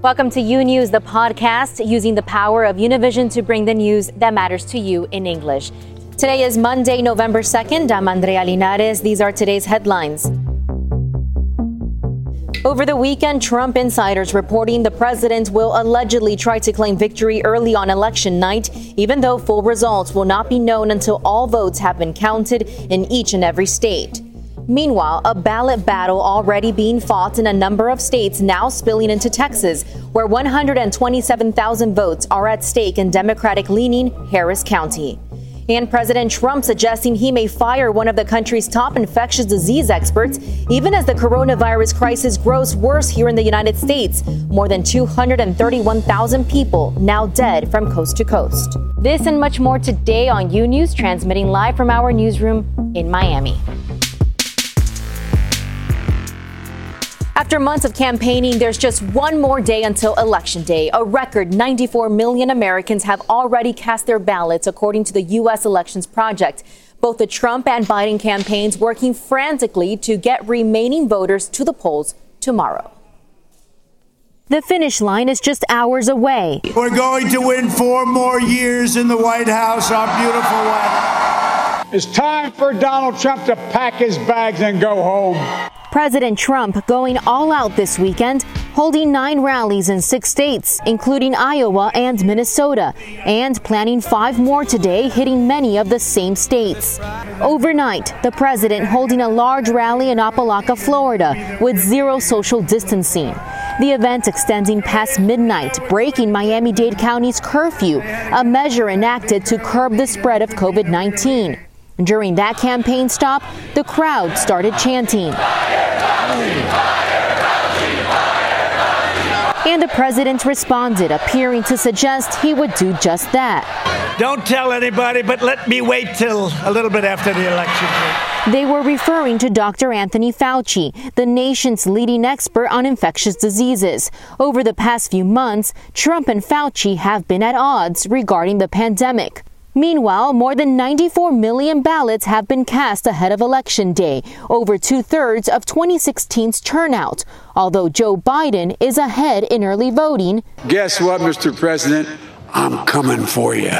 Welcome to U News, the podcast using the power of Univision to bring the news that matters to you in English. Today is Monday, November 2nd. I'm Andrea Linares. These are today's headlines. Over the weekend, Trump insiders reporting the president will allegedly try to claim victory early on election night, even though full results will not be known until all votes have been counted in each and every state. Meanwhile, a ballot battle already being fought in a number of states now spilling into Texas, where 127,000 votes are at stake in Democratic leaning Harris County. And President Trump suggesting he may fire one of the country's top infectious disease experts, even as the coronavirus crisis grows worse here in the United States. More than 231,000 people now dead from coast to coast. This and much more today on U News, transmitting live from our newsroom in Miami. After months of campaigning, there's just one more day until Election Day. A record 94 million Americans have already cast their ballots, according to the U.S. Elections Project. Both the Trump and Biden campaigns working frantically to get remaining voters to the polls tomorrow. The finish line is just hours away. We're going to win four more years in the White House, our beautiful White House. It's time for Donald Trump to pack his bags and go home. President Trump going all out this weekend, holding nine rallies in six states, including Iowa and Minnesota, and planning five more today, hitting many of the same states. Overnight, the president holding a large rally in Opa-locka, Florida, with zero social distancing. The event extending past midnight, breaking Miami Dade County's curfew, a measure enacted to curb the spread of COVID 19. During that campaign stop, the crowd started chanting. And the president responded, appearing to suggest he would do just that. Don't tell anybody, but let me wait till a little bit after the election. They were referring to Dr. Anthony Fauci, the nation's leading expert on infectious diseases. Over the past few months, Trump and Fauci have been at odds regarding the pandemic. Meanwhile, more than 94 million ballots have been cast ahead of Election Day, over two thirds of 2016's turnout. Although Joe Biden is ahead in early voting. Guess what, Mr. President? I'm coming for you.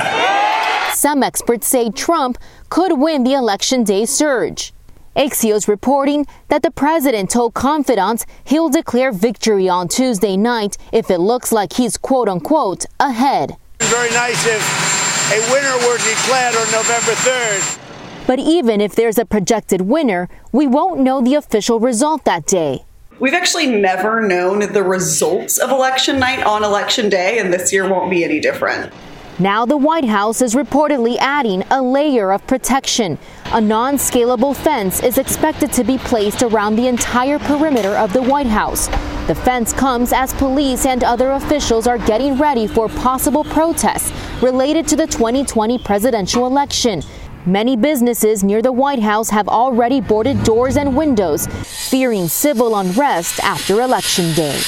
Some experts say Trump could win the Election Day surge. Axios reporting that the president told confidants he'll declare victory on Tuesday night if it looks like he's quote unquote ahead. Very nice if a winner were declared on November 3rd. But even if there's a projected winner, we won't know the official result that day. We've actually never known the results of election night on election day, and this year won't be any different. Now, the White House is reportedly adding a layer of protection. A non scalable fence is expected to be placed around the entire perimeter of the White House. The fence comes as police and other officials are getting ready for possible protests related to the 2020 presidential election. Many businesses near the White House have already boarded doors and windows, fearing civil unrest after Election Day.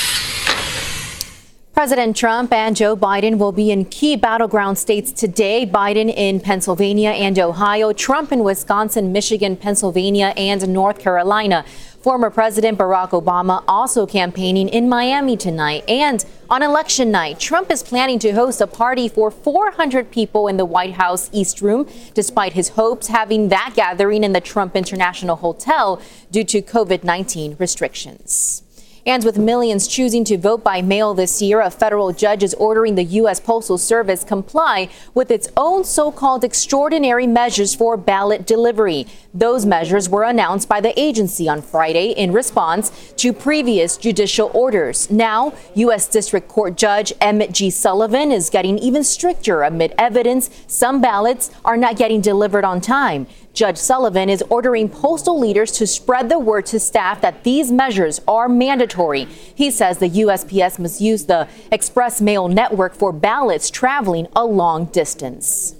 President Trump and Joe Biden will be in key battleground states today. Biden in Pennsylvania and Ohio, Trump in Wisconsin, Michigan, Pennsylvania, and North Carolina. Former President Barack Obama also campaigning in Miami tonight. And on election night, Trump is planning to host a party for 400 people in the White House East Room, despite his hopes having that gathering in the Trump International Hotel due to COVID 19 restrictions. And with millions choosing to vote by mail this year, a federal judge is ordering the U.S. Postal Service comply with its own so-called extraordinary measures for ballot delivery. Those measures were announced by the agency on Friday in response to previous judicial orders. Now, U.S. District Court Judge Emmett G. Sullivan is getting even stricter amid evidence some ballots are not getting delivered on time. Judge Sullivan is ordering postal leaders to spread the word to staff that these measures are mandatory. He says the USPS must use the express mail network for ballots traveling a long distance.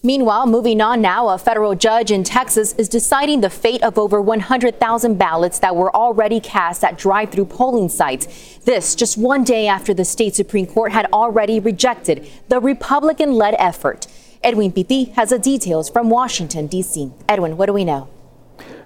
Meanwhile, moving on now, a federal judge in Texas is deciding the fate of over 100,000 ballots that were already cast at drive through polling sites. This just one day after the state Supreme Court had already rejected the Republican led effort. Edwin Pitti has the details from Washington, D.C. Edwin, what do we know?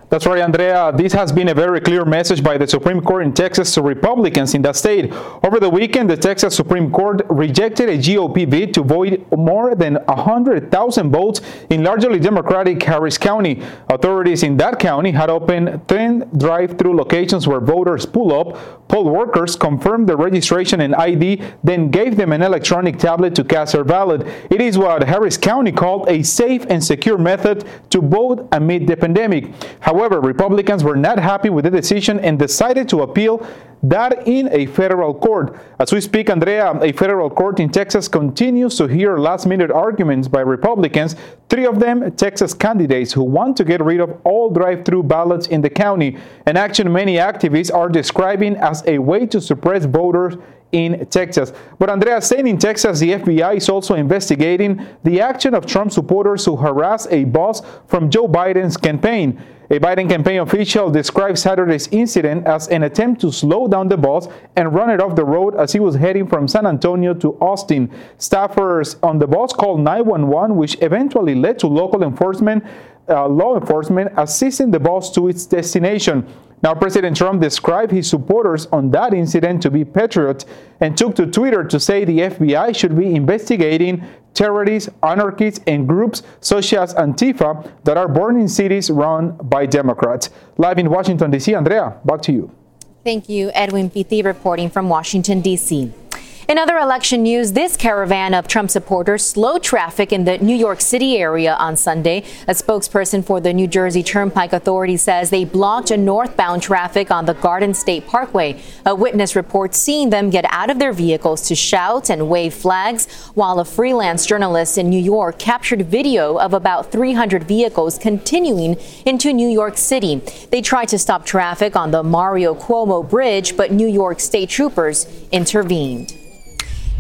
That's right, Andrea. This has been a very clear message by the Supreme Court in Texas to Republicans in that state. Over the weekend, the Texas Supreme Court rejected a GOP bid to void more than 100,000 votes in largely Democratic Harris County. Authorities in that county had opened 10 drive-through locations where voters pull up, poll workers confirmed their registration and ID, then gave them an electronic tablet to cast their ballot. It is what Harris County called a safe and secure method to vote amid the pandemic. However, However, Republicans were not happy with the decision and decided to appeal that in a federal court. As we speak, Andrea, a federal court in Texas continues to hear last minute arguments by Republicans, three of them Texas candidates who want to get rid of all drive through ballots in the county, an action many activists are describing as a way to suppress voters in Texas. But Andrea, saying in Texas, the FBI is also investigating the action of Trump supporters who harassed a boss from Joe Biden's campaign. A Biden campaign official described Saturday's incident as an attempt to slow down the bus and run it off the road as he was heading from San Antonio to Austin. Staffers on the bus called 911, which eventually led to local enforcement, uh, law enforcement assisting the bus to its destination. Now, President Trump described his supporters on that incident to be patriots and took to Twitter to say the FBI should be investigating terrorists, anarchists, and groups such as Antifa that are born in cities run by Democrats. Live in Washington, D.C., Andrea, back to you. Thank you, Edwin Pitti, reporting from Washington, D.C. In other election news, this caravan of Trump supporters slowed traffic in the New York City area on Sunday. A spokesperson for the New Jersey Turnpike Authority says they blocked a northbound traffic on the Garden State Parkway. A witness reports seeing them get out of their vehicles to shout and wave flags, while a freelance journalist in New York captured video of about 300 vehicles continuing into New York City. They tried to stop traffic on the Mario Cuomo Bridge, but New York state troopers intervened.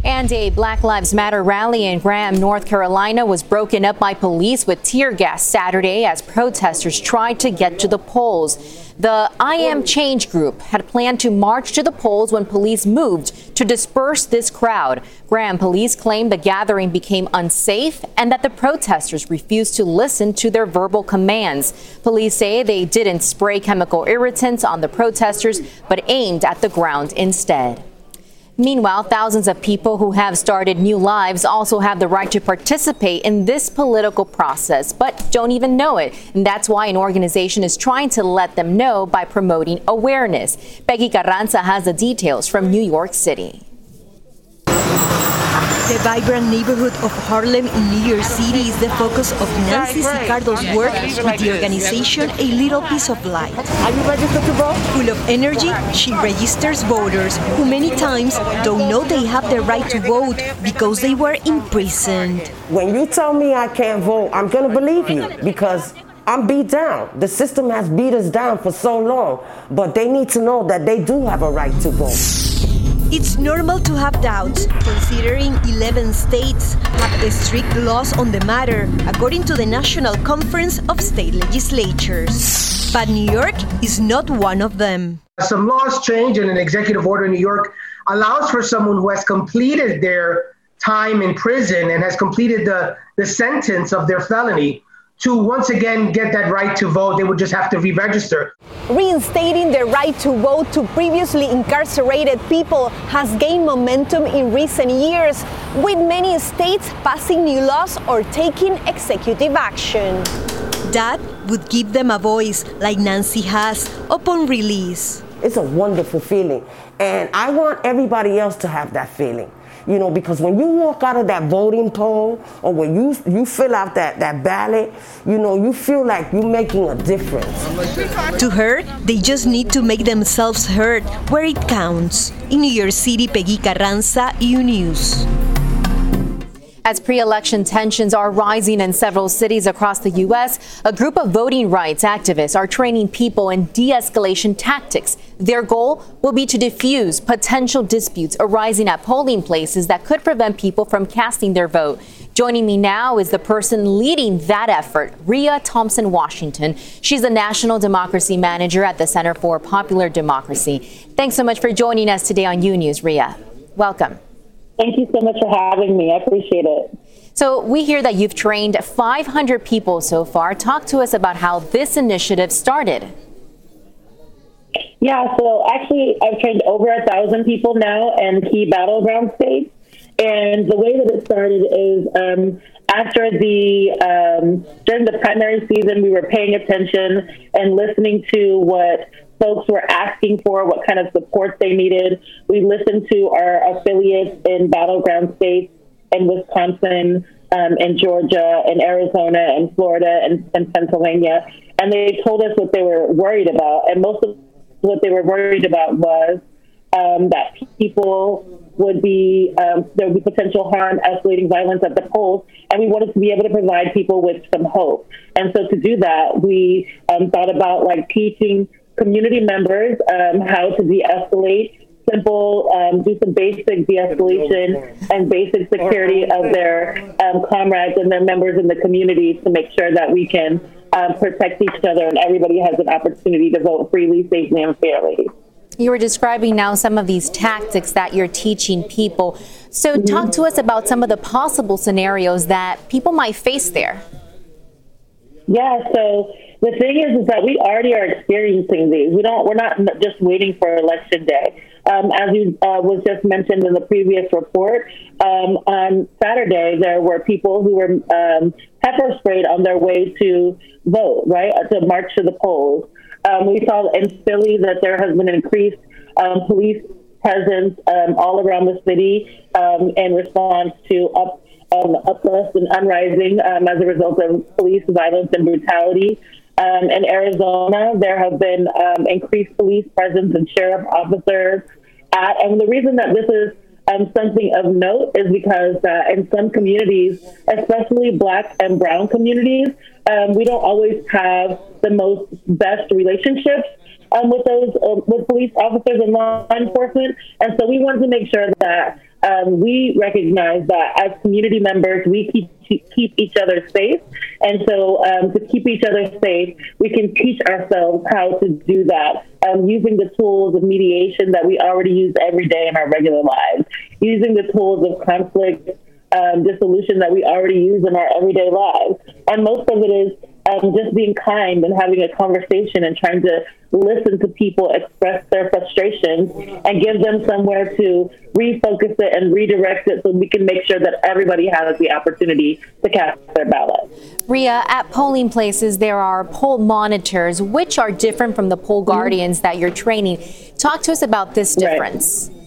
And a Black Lives Matter rally in Graham, North Carolina was broken up by police with tear gas Saturday as protesters tried to get to the polls. The I Am Change group had planned to march to the polls when police moved to disperse this crowd. Graham police claim the gathering became unsafe and that the protesters refused to listen to their verbal commands. Police say they didn't spray chemical irritants on the protesters but aimed at the ground instead. Meanwhile, thousands of people who have started new lives also have the right to participate in this political process, but don't even know it. And that's why an organization is trying to let them know by promoting awareness. Peggy Carranza has the details from New York City. The vibrant neighborhood of Harlem in New York City is the focus of Nancy Sicardo's work with the organization A Little Piece of Light. Are you registered to vote? Full of energy, she registers voters who many times don't know they have the right to vote because they were imprisoned. When you tell me I can't vote, I'm going to believe you because I'm beat down. The system has beat us down for so long, but they need to know that they do have a right to vote. It's normal to have doubts, considering 11 states have strict laws on the matter, according to the National Conference of State Legislatures. But New York is not one of them. Some laws change, and an executive order in New York allows for someone who has completed their time in prison and has completed the, the sentence of their felony to once again get that right to vote, they would just have to re register. Reinstating the right to vote to previously incarcerated people has gained momentum in recent years, with many states passing new laws or taking executive action. That would give them a voice like Nancy has upon release. It's a wonderful feeling, and I want everybody else to have that feeling you know, because when you walk out of that voting poll or when you you fill out that, that ballot, you know, you feel like you're making a difference. To her, they just need to make themselves heard where it counts. In New York City, Peggy Carranza, U News. As pre election tensions are rising in several cities across the U.S., a group of voting rights activists are training people in de escalation tactics. Their goal will be to diffuse potential disputes arising at polling places that could prevent people from casting their vote. Joining me now is the person leading that effort, Ria Thompson Washington. She's the National Democracy Manager at the Center for Popular Democracy. Thanks so much for joining us today on U News, Ria. Welcome. Thank you so much for having me. I appreciate it. So we hear that you've trained 500 people so far. Talk to us about how this initiative started. Yeah, so actually, I've trained over a thousand people now in key battleground states. And the way that it started is um, after the um, during the primary season, we were paying attention and listening to what folks were asking for, what kind of support they needed. We listened to our affiliates in battleground states in Wisconsin, um, and Georgia, and Arizona, and Florida, and, and Pennsylvania, and they told us what they were worried about, and most of what they were worried about was um, that people would be um, there would be potential harm, escalating violence at the polls, and we wanted to be able to provide people with some hope. And so to do that, we um, thought about like teaching community members um, how to de-escalate. Simple, um, do some basic de-escalation and basic security of their um, comrades and their members in the community to make sure that we can um, protect each other and everybody has an opportunity to vote freely, safely, and fairly. You were describing now some of these tactics that you're teaching people. So, mm-hmm. talk to us about some of the possible scenarios that people might face there. Yeah, so the thing is, is that we already are experiencing these. We don't. We're not just waiting for election day. Um, as you uh, was just mentioned in the previous report, um, on Saturday there were people who were um, pepper sprayed on their way to vote, right, to march to the polls. Um, we saw in Philly that there has been increased um, police presence um, all around the city in response to up um, uplift and unrising um, as a result of police violence and brutality. Um, in Arizona, there have been um, increased police presence and sheriff officers. At, and the reason that this is um, something of note is because uh, in some communities, especially Black and Brown communities, um, we don't always have the most best relationships um, with those uh, with police officers and law enforcement, and so we wanted to make sure that um, we recognize that as community members, we keep keep each other safe, and so um, to keep each other safe, we can teach ourselves how to do that um, using the tools of mediation that we already use every day in our regular lives, using the tools of conflict um, dissolution that we already use in our everyday lives, and most of it is um, just being kind and having a conversation and trying to listen to people express their frustrations and give them somewhere to refocus it and redirect it so we can make sure that everybody has the opportunity to cast their ballot. Ria, at polling places, there are poll monitors, which are different from the poll mm-hmm. guardians mm-hmm. that you're training. Talk to us about this difference. Right.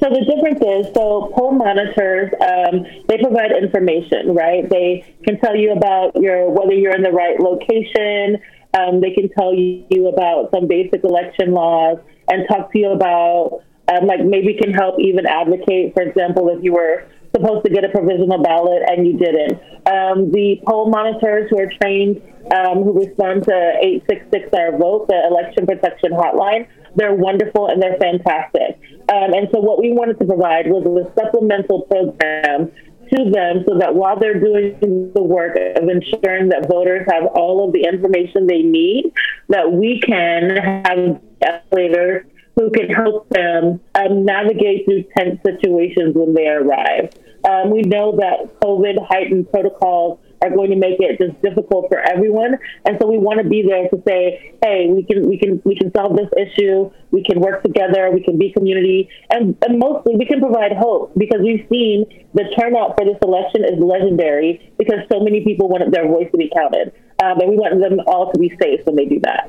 So the difference is, so poll monitors, um, they provide information, right? They can tell you about your whether you're in the right location. Um, they can tell you about some basic election laws and talk to you about, um, like maybe can help even advocate, for example, if you were supposed to get a provisional ballot and you didn't. Um, the poll monitors who are trained, um, who respond to 866 Our Vote, the election protection hotline, they're wonderful and they're fantastic. Um, and so what we wanted to provide was a supplemental program to them so that while they're doing the work of ensuring that voters have all of the information they need, that we can have escalators who can help them um, navigate through tense situations when they arrive. Um, we know that COVID heightened protocols are going to make it just difficult for everyone. And so we want to be there to say, hey, we can we can we can solve this issue. We can work together. We can be community, and, and mostly we can provide hope because we've seen the turnout for this election is legendary because so many people wanted their voice to be counted, um, and we want them all to be safe when they do that.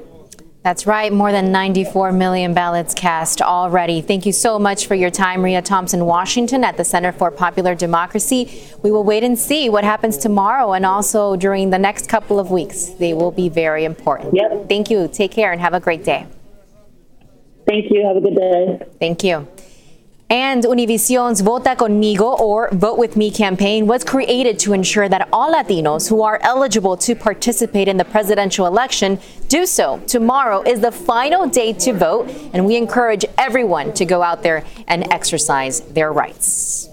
That's right. More than 94 million ballots cast already. Thank you so much for your time, Ria Thompson, Washington, at the Center for Popular Democracy. We will wait and see what happens tomorrow and also during the next couple of weeks. They will be very important. Yep. Thank you. Take care and have a great day. Thank you. Have a good day. Thank you. And Univision's Vota Conmigo or Vote With Me campaign was created to ensure that all Latinos who are eligible to participate in the presidential election do so. Tomorrow is the final day to vote, and we encourage everyone to go out there and exercise their rights.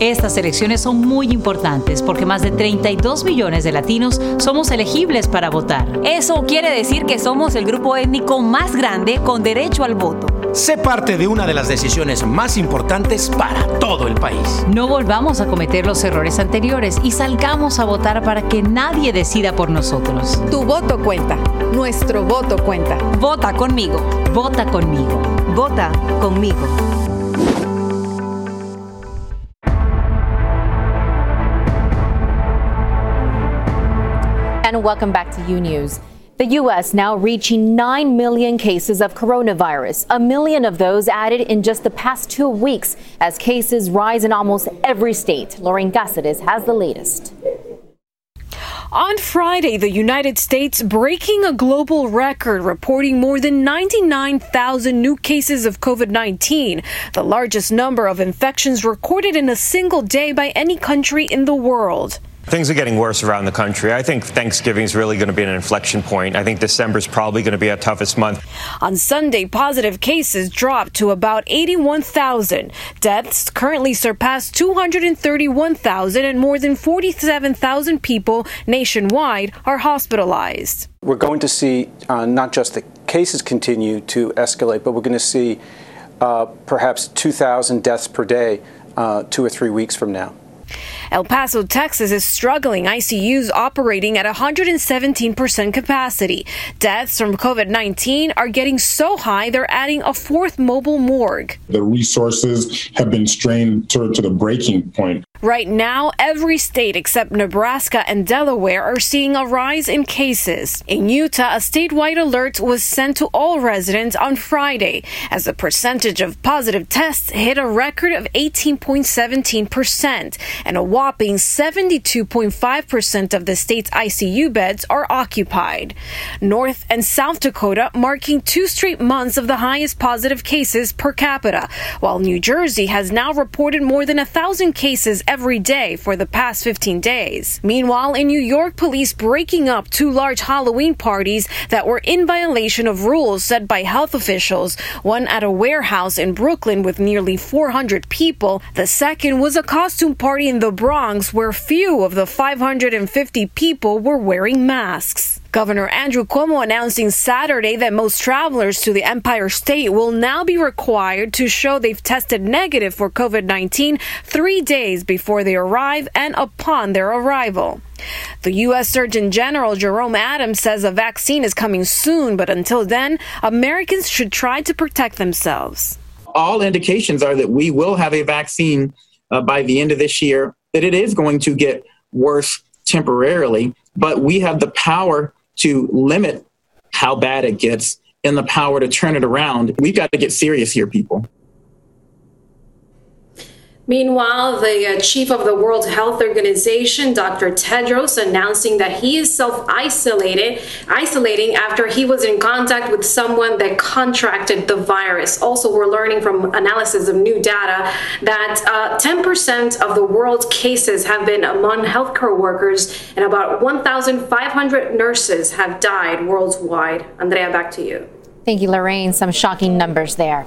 Estas elecciones son muy importantes porque más de 32 millones de latinos somos elegibles para votar. Eso quiere decir que somos el grupo étnico más grande con derecho al voto. Sé parte de una de las decisiones más importantes para todo el país. No volvamos a cometer los errores anteriores y salgamos a votar para que nadie decida por nosotros. Tu voto cuenta. Nuestro voto cuenta. Vota conmigo. Vota conmigo. Vota conmigo. And welcome back to U News. The U.S. now reaching 9 million cases of coronavirus, a million of those added in just the past two weeks as cases rise in almost every state. Lauren Caceres has the latest. On Friday, the United States breaking a global record, reporting more than 99,000 new cases of COVID 19, the largest number of infections recorded in a single day by any country in the world. Things are getting worse around the country. I think Thanksgiving is really going to be an inflection point. I think December is probably going to be our toughest month. On Sunday, positive cases dropped to about 81,000. Deaths currently surpass 231,000, and more than 47,000 people nationwide are hospitalized. We're going to see uh, not just the cases continue to escalate, but we're going to see uh, perhaps 2,000 deaths per day uh, two or three weeks from now. El Paso, Texas is struggling. ICUs operating at 117% capacity. Deaths from COVID 19 are getting so high they're adding a fourth mobile morgue. The resources have been strained to, to the breaking point. Right now, every state except Nebraska and Delaware are seeing a rise in cases. In Utah, a statewide alert was sent to all residents on Friday as the percentage of positive tests hit a record of 18.17%, and a whopping 72.5% of the state's ICU beds are occupied. North and South Dakota marking two straight months of the highest positive cases per capita, while New Jersey has now reported more than a thousand cases every day for the past 15 days. Meanwhile, in New York, police breaking up two large Halloween parties that were in violation of rules set by health officials. One at a warehouse in Brooklyn with nearly 400 people. The second was a costume party in the Bronx where few of the 550 people were wearing masks. Governor Andrew Cuomo announcing Saturday that most travelers to the Empire State will now be required to show they've tested negative for COVID 19 three days before they arrive and upon their arrival. The U.S. Surgeon General Jerome Adams says a vaccine is coming soon, but until then, Americans should try to protect themselves. All indications are that we will have a vaccine uh, by the end of this year, that it is going to get worse temporarily, but we have the power to limit how bad it gets and the power to turn it around. We've got to get serious here, people. Meanwhile, the uh, chief of the World Health Organization, Dr. Tedros, announcing that he is self-isolated, isolating after he was in contact with someone that contracted the virus. Also, we're learning from analysis of new data that uh, 10% of the world's cases have been among healthcare workers, and about 1,500 nurses have died worldwide. Andrea, back to you. Thank you, Lorraine. Some shocking numbers there.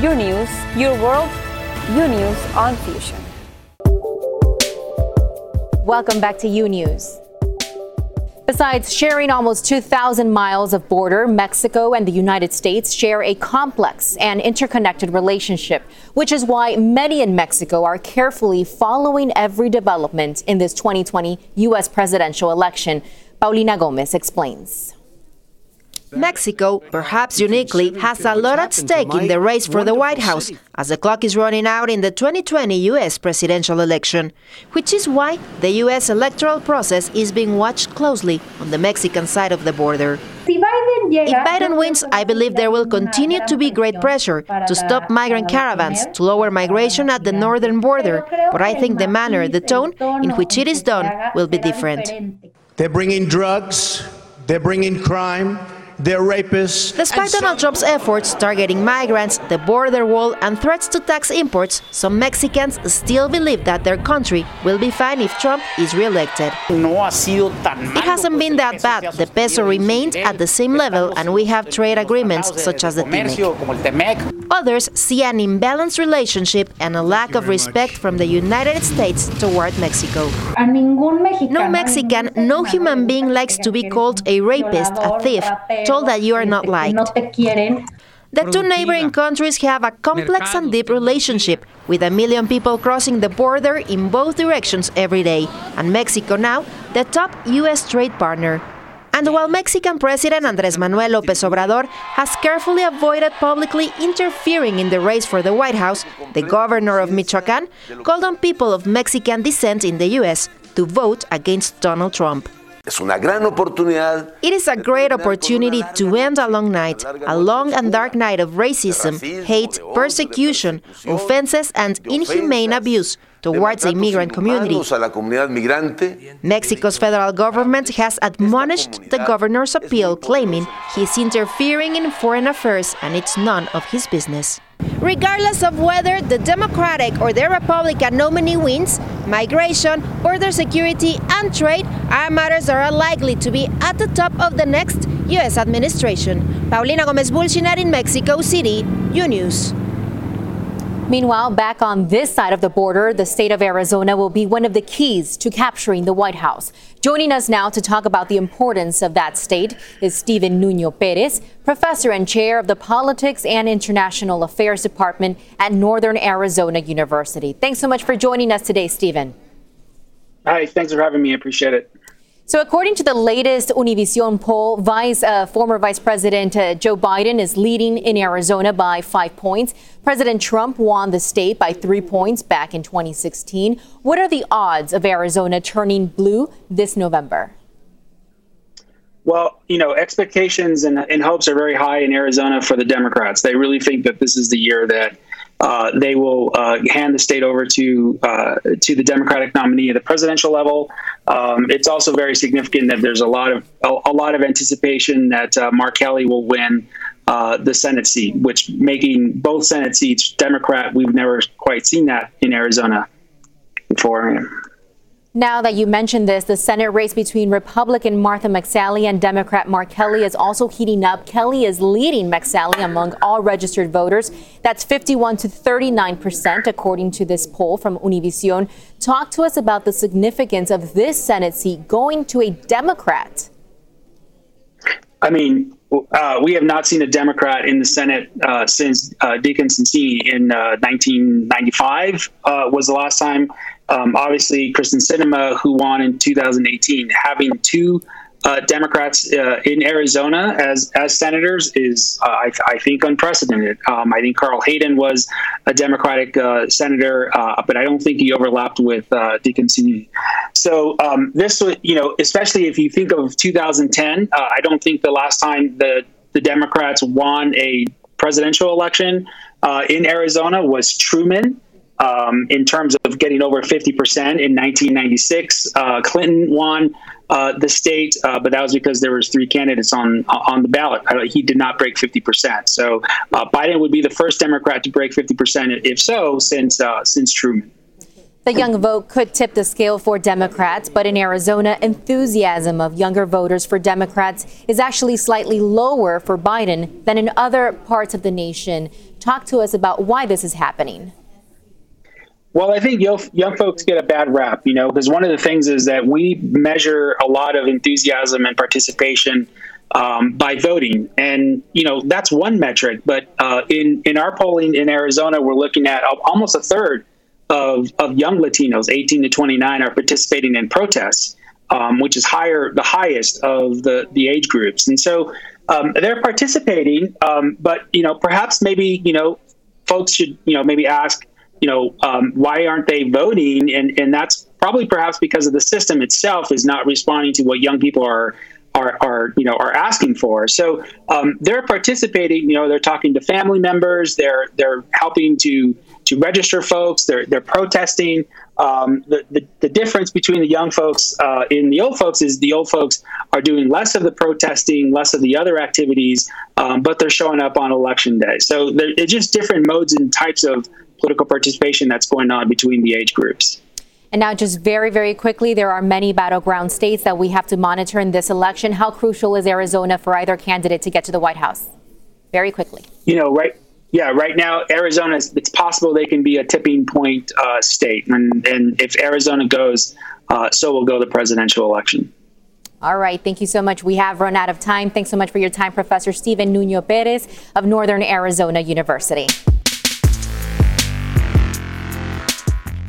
Your news, your world, U News on Fusion. Welcome back to U News. Besides sharing almost 2,000 miles of border, Mexico and the United States share a complex and interconnected relationship, which is why many in Mexico are carefully following every development in this 2020 U.S. presidential election. Paulina Gomez explains. Mexico, perhaps uniquely, has a lot at stake in the race for the White House as the clock is running out in the 2020 U.S. presidential election, which is why the U.S. electoral process is being watched closely on the Mexican side of the border. If Biden wins, I believe there will continue to be great pressure to stop migrant caravans, to lower migration at the northern border, but I think the manner, the tone in which it is done will be different. They're bringing drugs, they're bringing crime, they're rapists. Despite Donald Trump's efforts targeting migrants, the border wall, and threats to tax imports, some Mexicans still believe that their country will be fine if Trump is reelected. It hasn't been that bad. The peso remained at the same level, and we have trade agreements such as the TMEC. Others see an imbalanced relationship and a lack of respect from the United States toward Mexico. No Mexican, no human being likes to be called a rapist, a thief, told that you are not liked. The two neighboring countries have a complex and deep relationship, with a million people crossing the border in both directions every day, and Mexico now the top U.S. trade partner. And while Mexican President Andrés Manuel López Obrador has carefully avoided publicly interfering in the race for the White House, the governor of Michoacán called on people of Mexican descent in the U.S. to vote against Donald Trump. Es una gran oportunidad. It is a great opportunity to end a long night, a long and dark night of racism, hate, persecution, offenses, and inhumane abuse towards the immigrant community. Mexico's federal government has admonished the governor's appeal, claiming he's interfering in foreign affairs and it's none of his business. Regardless of whether the Democratic or the Republican nominee wins, migration, border security, and trade are matters that are likely to be at the top of the next U.S. administration. Paulina Gomez Bulchiner in Mexico City, U News. Meanwhile, back on this side of the border, the state of Arizona will be one of the keys to capturing the White House. Joining us now to talk about the importance of that state is Stephen Nuno Perez, professor and chair of the Politics and International Affairs Department at Northern Arizona University. Thanks so much for joining us today, Stephen. Hi, thanks for having me. I appreciate it. So, according to the latest Univision poll, Vice, uh, former Vice President uh, Joe Biden is leading in Arizona by five points. President Trump won the state by three points back in 2016. What are the odds of Arizona turning blue this November? Well, you know, expectations and, and hopes are very high in Arizona for the Democrats. They really think that this is the year that uh, they will uh, hand the state over to uh, to the Democratic nominee at the presidential level. Um, it's also very significant that there's a lot of a, a lot of anticipation that uh, Mark Kelly will win uh, the Senate seat, which making both Senate seats Democrat. We've never quite seen that in Arizona before. Now that you mentioned this, the Senate race between Republican Martha McSally and Democrat Mark Kelly is also heating up. Kelly is leading McSally among all registered voters. That's 51 to 39 percent, according to this poll from Univision. Talk to us about the significance of this Senate seat going to a Democrat. I mean, uh, we have not seen a Democrat in the Senate uh, since uh, DeConcini in 1995 uh, was the last time um, obviously, Kyrsten Sinema, who won in 2018, having two uh, Democrats uh, in Arizona as as senators is, uh, I, I, think, unprecedented. Um, I think Carl Hayden was a Democratic uh, senator, uh, but I don't think he overlapped with uh, Dickon. So um, this, you know, especially if you think of 2010, uh, I don't think the last time the the Democrats won a presidential election in Arizona was Truman um, in terms of getting over 50% in 1996. Uh, Clinton won uh, the state, uh, but that was because there was three candidates on on the ballot. Uh, he did not break 50%. So uh, Biden would be the first Democrat to break 50%, if so, since uh, since Truman. The young vote could tip the scale for Democrats, but in Arizona, enthusiasm of younger voters for Democrats is actually slightly lower for Biden than in other parts of the nation. Talk to us about why this is happening. Well, I think young, young folks get a bad rap, you know, because one of the things is that we measure a lot of enthusiasm and participation um, by voting, and you know that's one metric. But uh, in in our polling in Arizona, we're looking at almost a third of of young Latinos, 18 to 29, are participating in protests, um, which is higher, the highest of the the age groups, and so um, they're participating. Um, but you know, perhaps maybe you know, folks should you know maybe ask you know, um, why aren't they voting? And and that's probably perhaps because of the system itself is not responding to what young people are are, are you know are asking for. So um, they're participating. You know, they're talking to family members. They're they're helping to to register folks. They're they're protesting. Um, the, the, the difference between the young folks uh, and the old folks is the old folks are doing less of the protesting, less of the other activities, um, but they're showing up on election day. So they're just different modes and types of political participation that's going on between the age groups. And now, just very, very quickly, there are many battleground states that we have to monitor in this election. How crucial is Arizona for either candidate to get to the White House? Very quickly. You know, right yeah, right now Arizona, it's possible they can be a tipping point uh, state, and and if Arizona goes, uh, so will go the presidential election. All right, thank you so much. We have run out of time. Thanks so much for your time, Professor Stephen Nuno Perez of Northern Arizona University.